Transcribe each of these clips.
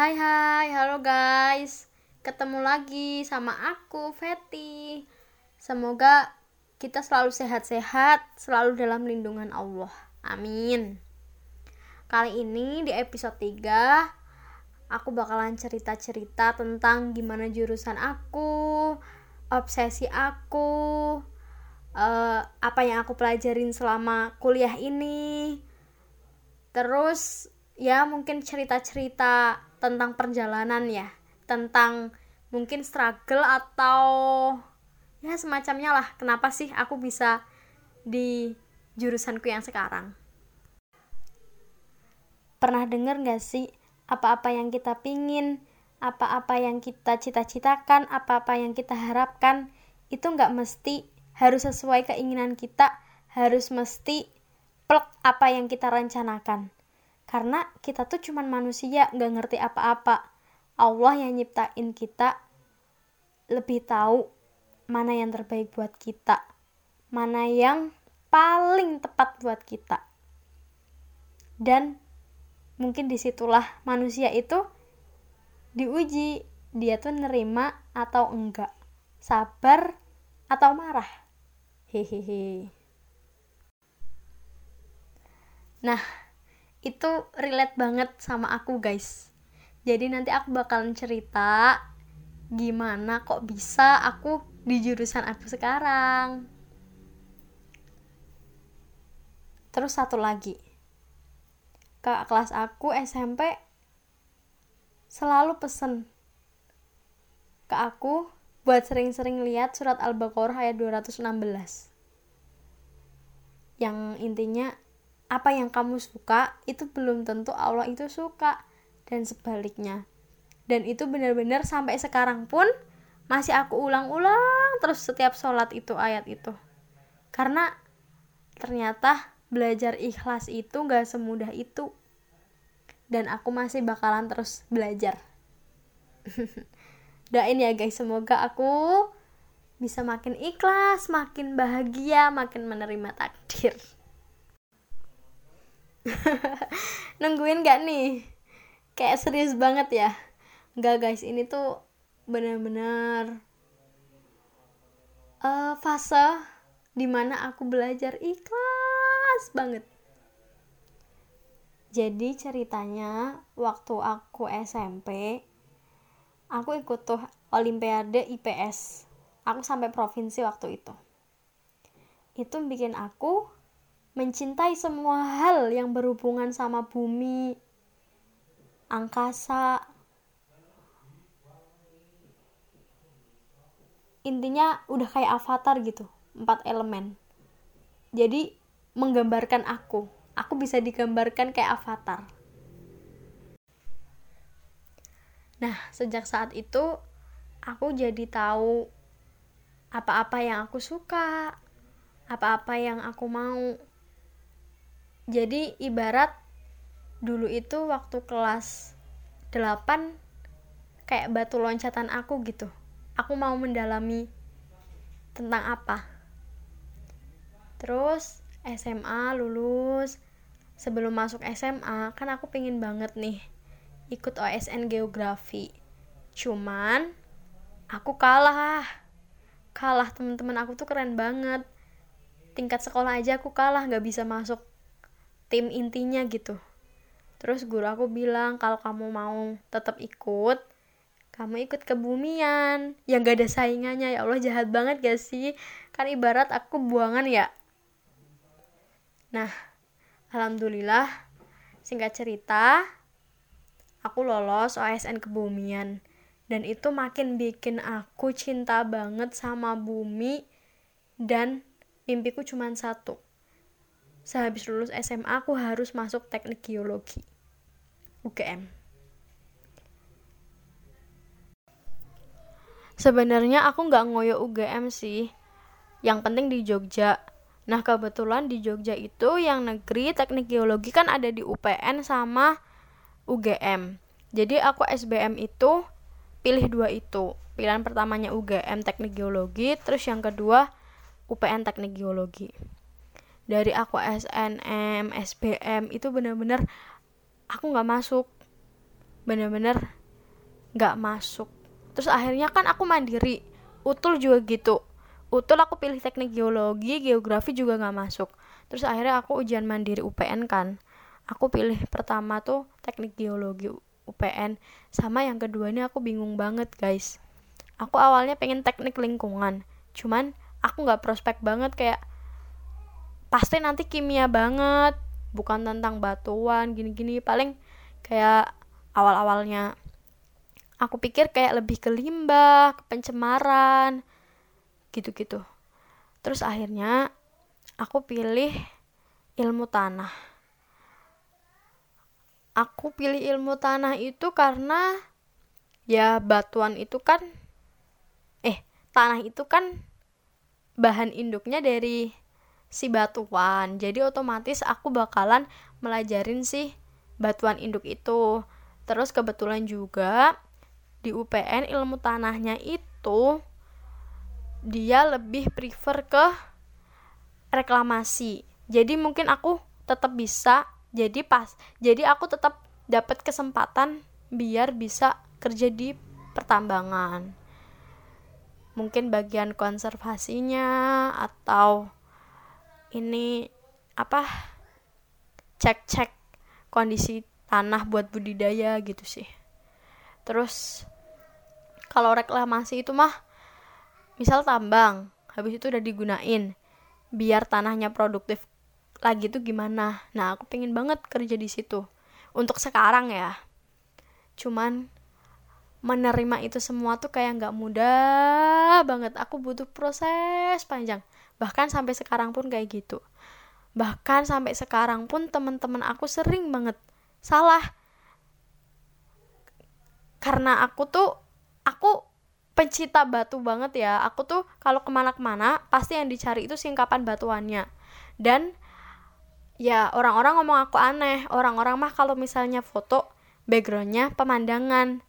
Hai hai, halo guys. Ketemu lagi sama aku, Feti. Semoga kita selalu sehat-sehat Selalu dalam lindungan Allah. Amin. Kali ini di episode 3 Aku bakalan cerita-cerita tentang gimana jurusan aku Obsesi aku uh, Apa yang aku pelajarin selama kuliah ini. Terus ya mungkin cerita-cerita tentang perjalanan ya. Tentang mungkin struggle atau ya semacamnya lah. Kenapa sih aku bisa di jurusanku yang sekarang? Pernah denger gak sih apa-apa yang kita pingin apa-apa yang kita cita-citakan apa-apa yang kita harapkan? Itu nggak mesti harus sesuai keinginan kita harus mesti plek apa yang kita rencanakan karena kita tuh cuman manusia nggak ngerti apa-apa. Allah yang nyiptain kita lebih tahu mana yang terbaik buat kita mana yang paling tepat buat kita. Dan mungkin di situlah manusia itu diuji dia tuh nerima atau enggak. Sabar atau marah. Hehehe. Nah itu relate banget sama aku guys. Jadi nanti aku bakalan cerita gimana kok bisa aku di jurusan aku sekarang. Terus satu lagi. Kakak kelas aku SMP selalu pesen ke aku buat sering-sering lihat surat Al-Baqarah ayat 216 yang intinya apa yang kamu suka itu belum tentu Allah itu suka dan sebaliknya. Dan itu benar-benar sampai sekarang pun masih aku ulang-ulang terus setiap sholat itu ayat itu. Karena ternyata belajar ikhlas itu gak semudah itu. Dan aku masih bakalan terus belajar. Doain ya guys. Semoga aku bisa makin ikhlas makin bahagia makin menerima takdir nungguin gak nih? Kayak serius banget ya? Gak guys ini tuh bener-bener uh, fase di mana aku belajar ikhlas banget. Jadi ceritanya waktu aku SMP aku ikut tuh olimpiade IPS aku sampai provinsi waktu itu. Itu bikin aku mencintai semua hal yang berhubungan sama bumi, angkasa. Intinya udah kayak avatar gitu, empat elemen. Jadi menggambarkan aku, aku bisa digambarkan kayak avatar. Nah, sejak saat itu aku jadi tahu apa-apa yang aku suka, apa-apa yang aku mau jadi ibarat dulu itu waktu kelas 8 kayak batu loncatan aku gitu. Aku mau mendalami tentang apa. Terus SMA lulus. Sebelum masuk SMA kan aku pengen banget nih ikut OSN geografi. Cuman aku kalah. Kalah temen-temen aku tuh keren banget. Tingkat sekolah aja aku kalah nggak bisa masuk tim intinya gitu. Terus guru aku bilang kalau kamu mau tetap ikut kamu ikut kebumian. Yang gak ada saingannya. Ya Allah jahat banget gak sih? Kan ibarat aku buangan ya. Nah alhamdulillah singkat cerita aku lolos OSN kebumian. Dan itu makin bikin aku cinta banget sama bumi dan mimpiku cuma satu sehabis lulus SMA aku harus masuk teknik geologi. UGM sebenarnya aku nggak ngoyo UGM sih. Yang penting di Jogja. Nah kebetulan di Jogja itu yang negeri teknik geologi kan ada di UPN sama UGM jadi aku SBM itu pilih dua itu. Pilihan pertamanya UGM teknik geologi. Terus yang kedua UPN teknik geologi dari aku SNM SBM itu bener-bener aku nggak masuk. Bener-bener nggak masuk. Terus akhirnya kan aku mandiri utul juga gitu. Utul aku pilih teknik geologi geografi juga nggak masuk. Terus akhirnya aku ujian mandiri UPN kan. Aku pilih pertama tuh teknik geologi UPN sama yang kedua ini aku bingung banget guys. Aku awalnya pengen teknik lingkungan. Cuman aku nggak prospek banget kayak pasti nanti kimia banget bukan tentang batuan gini-gini. Paling kayak awal-awalnya aku pikir kayak lebih ke limbah ke pencemaran gitu-gitu. Terus akhirnya aku pilih ilmu tanah. Aku pilih ilmu tanah itu karena ya batuan itu kan eh tanah itu kan bahan induknya dari si batuan. Jadi otomatis aku bakalan melajarin si batuan induk itu. Terus kebetulan juga di UPN ilmu tanahnya itu dia lebih prefer ke reklamasi. Jadi mungkin aku tetap bisa jadi pas jadi aku tetap dapat kesempatan biar bisa kerja di pertambangan. Mungkin bagian konservasinya atau ini apa cek-cek kondisi tanah buat budidaya gitu sih. Terus kalau reklamasi itu mah misal tambang habis itu udah digunain biar tanahnya produktif lagi tuh gimana? Nah aku pengen banget kerja di situ. Untuk sekarang ya. Cuman menerima itu semua tuh kayak nggak mudah banget. Aku butuh proses panjang bahkan sampai sekarang pun kayak gitu. Bahkan sampai sekarang pun teman-teman aku sering banget salah. Karena aku tuh aku pencinta batu banget ya. Aku tuh kalau ke mana-kemana pasti yang dicari itu singkapan batuannya. Dan ya orang-orang ngomong aku aneh. Orang-orang mah kalau misalnya foto backgroundnya pemandangan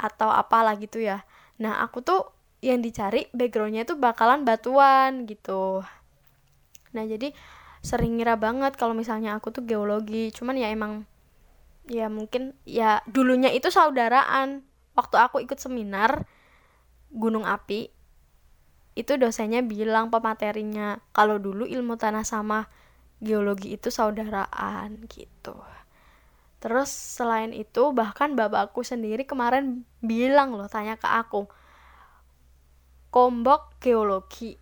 atau apalah gitu ya. Nah aku tuh yang dicari backgroundnya itu bakalan batuan gitu. Nah jadi sering ngira banget kalau misalnya aku tuh geologi. Cuman ya emang ya mungkin ya dulunya itu saudaraan. Waktu aku ikut seminar gunung api itu dosennya bilang pematerinya kalau dulu ilmu tanah sama geologi itu saudaraan gitu. Terus selain itu bahkan bapakku sendiri kemarin bilang loh tanya ke aku Kombok Geologi.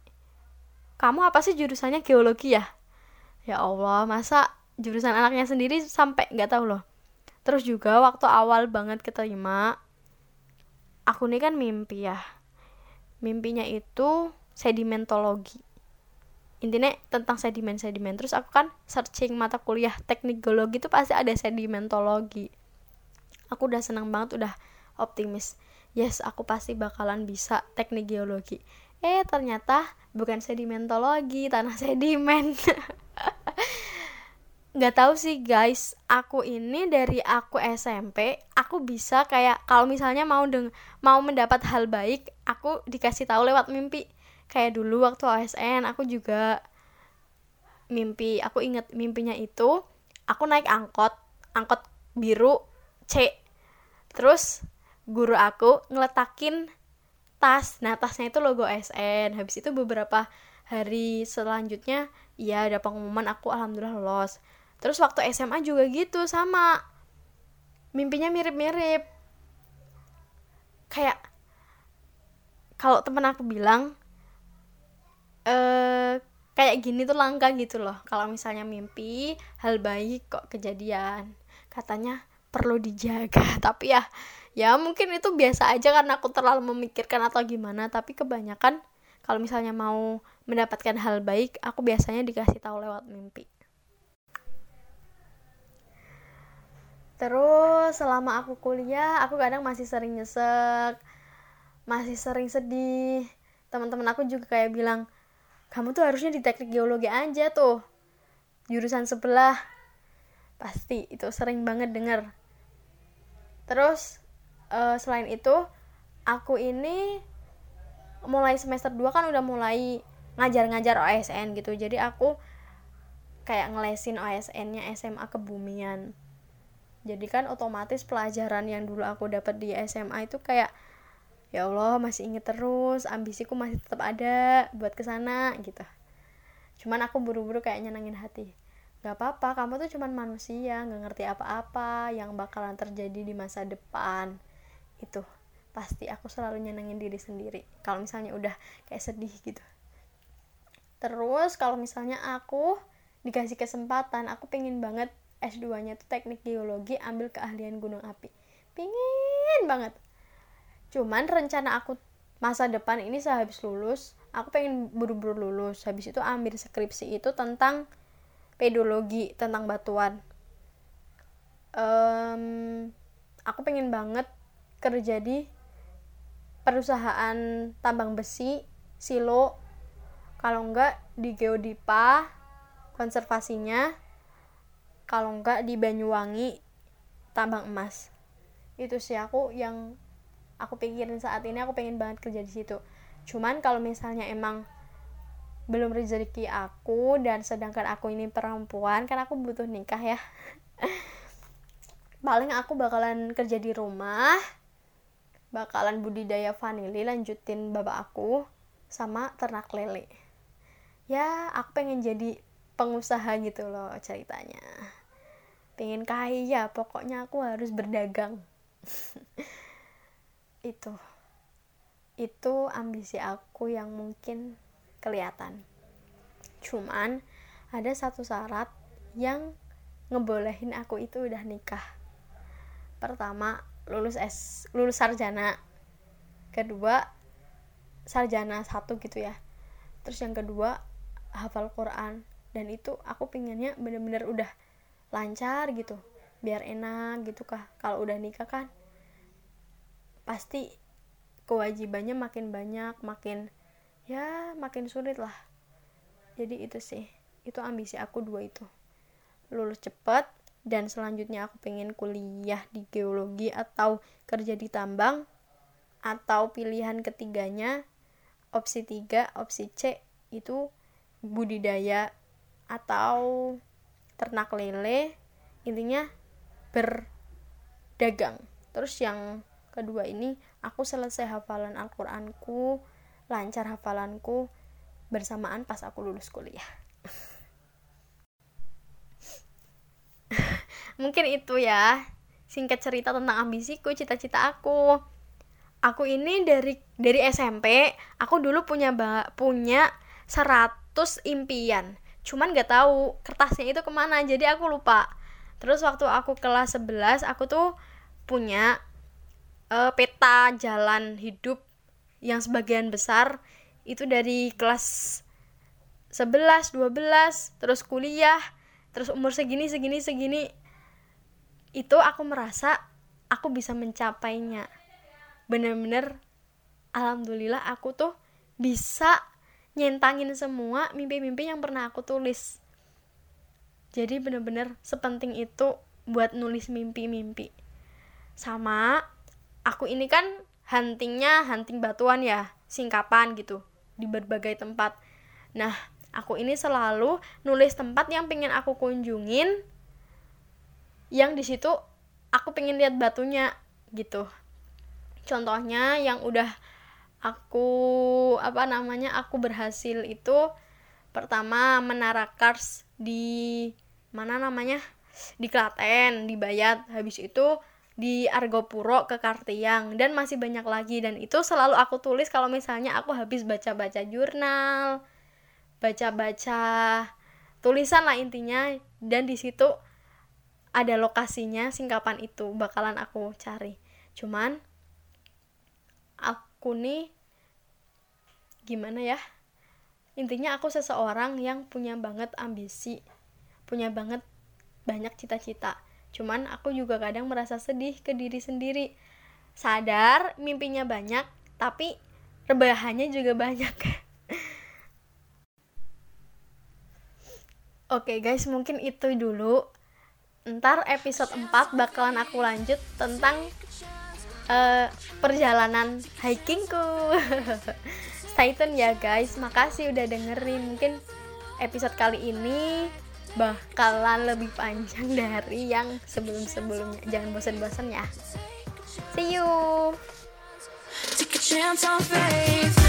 Kamu apa sih jurusannya geologi ya? Ya Allah, masa jurusan anaknya sendiri sampai nggak tahu loh. Terus juga waktu awal banget keterima, aku nih kan mimpi ya. Mimpinya itu sedimentologi. Intinya tentang sedimen-sedimen. Terus aku kan searching mata kuliah teknik geologi itu pasti ada sedimentologi. Aku udah senang banget, udah optimis yes aku pasti bakalan bisa teknik geologi. Eh ternyata bukan sedimentologi tanah sedimen. Nggak tahu sih guys. Aku ini dari aku SMP aku bisa kayak kalau misalnya mau deng mau mendapat hal baik aku dikasih tahu lewat mimpi. Kayak dulu waktu OSN aku juga mimpi aku inget mimpinya itu aku naik angkot angkot biru C. Terus guru aku ngeletakin tas. Nah tasnya itu logo SN habis itu beberapa hari selanjutnya ya ada pengumuman aku alhamdulillah lolos. Terus waktu SMA juga gitu sama. Mimpinya mirip-mirip. Kayak kalau temen aku bilang eh kayak gini tuh langka gitu loh. Kalau misalnya mimpi hal baik kok kejadian. Katanya perlu dijaga. Tapi ya ya mungkin itu biasa aja karena aku terlalu memikirkan atau gimana. Tapi kebanyakan kalau misalnya mau mendapatkan hal baik aku biasanya dikasih tahu lewat mimpi. Terus selama aku kuliah aku kadang masih sering nyesek masih sering sedih. Teman-teman aku juga kayak bilang kamu tuh harusnya di teknik geologi aja tuh jurusan sebelah. Pasti itu sering banget denger terus uh, selain itu aku ini mulai semester 2 kan udah mulai ngajar-ngajar OSN gitu. Jadi aku kayak ngelesin OSN-nya SMA kebumian. Jadi kan otomatis pelajaran yang dulu aku dapat di SMA itu kayak ya Allah masih inget terus ambisiku masih tetap ada buat ke sana gitu. Cuman aku buru-buru kayak nyenengin hati gak apa-apa kamu tuh cuman manusia gak ngerti apa-apa yang bakalan terjadi di masa depan. Itu pasti aku selalu nyenengin diri sendiri. Kalau misalnya udah kayak sedih gitu. Terus kalau misalnya aku dikasih kesempatan aku pengen banget S2 nya tuh teknik geologi ambil keahlian gunung api. Pingin banget. Cuman rencana aku masa depan ini sehabis lulus aku pengen buru-buru lulus. Habis itu ambil skripsi itu tentang pedologi tentang batuan. Um, aku pengen banget kerja di perusahaan tambang besi silo. Kalau enggak di geodipa konservasinya. Kalau enggak di Banyuwangi tambang emas. Itu sih aku yang aku pikirin saat ini aku pengen banget kerja di situ. Cuman kalau misalnya emang belum rezeki aku dan sedangkan aku ini perempuan kan aku butuh nikah ya. Paling aku bakalan kerja di rumah bakalan budidaya vanili lanjutin bapak aku sama ternak lele. Ya aku pengen jadi pengusaha gitu loh ceritanya. Pengen kaya pokoknya aku harus berdagang. Itu. Itu ambisi aku yang mungkin kelihatan. Cuman ada satu syarat yang ngebolehin aku itu udah nikah. Pertama lulus S lulus sarjana. Kedua sarjana satu gitu ya. Terus yang kedua hafal Quran. Dan itu aku pinginnya bener-bener udah lancar gitu. Biar enak gitu kah. Kalau udah nikah kan pasti kewajibannya makin banyak makin ya makin sulit lah. Jadi itu sih. Itu ambisi aku dua itu. Lulus cepet dan selanjutnya aku pengen kuliah di geologi atau kerja di tambang atau pilihan ketiganya opsi tiga opsi C itu budidaya atau ternak lele intinya berdagang. Terus yang kedua ini aku selesai hafalan Al-Quranku lancar hafalanku bersamaan pas aku lulus kuliah. Mungkin itu ya singkat cerita tentang ambisiku cita-cita aku. Aku ini dari dari SMP aku dulu punya punya 100 impian. Cuman gak tahu kertasnya itu ke mana jadi aku lupa. Terus waktu aku kelas 11 aku tuh punya uh, peta jalan hidup yang sebagian besar itu dari kelas 11, 12, terus kuliah, terus umur segini segini segini. Itu aku merasa aku bisa mencapainya. Bener-bener alhamdulillah aku tuh bisa nyentangin semua mimpi-mimpi yang pernah aku tulis. Jadi bener-bener sepenting itu buat nulis mimpi-mimpi. Sama aku ini kan huntingnya hunting batuan ya singkapan gitu di berbagai tempat. Nah aku ini selalu nulis tempat yang pengen aku kunjungin yang di situ aku pengen lihat batunya gitu. Contohnya yang udah aku apa namanya aku berhasil itu pertama menara Kars di mana namanya di Klaten di Bayat. Habis itu di Argopuro ke Kartiang dan masih banyak lagi. Dan itu selalu aku tulis kalau misalnya aku habis baca-baca jurnal baca-baca tulisan lah intinya. Dan di situ ada lokasinya singkapan itu bakalan aku cari. Cuman aku nih gimana ya? Intinya aku seseorang yang punya banget ambisi punya banget banyak cita-cita cuman aku juga kadang merasa sedih ke diri sendiri. Sadar mimpinya banyak tapi rebahannya juga banyak. Oke okay guys, mungkin itu dulu. Ntar episode 4 bakalan aku lanjut tentang uh, perjalanan hikingku. Stay tune ya guys. Makasih udah dengerin. Mungkin episode kali ini bakalan lebih panjang dari yang sebelum-sebelumnya. Jangan bosan-bosan ya. See you. Take a chance on fate.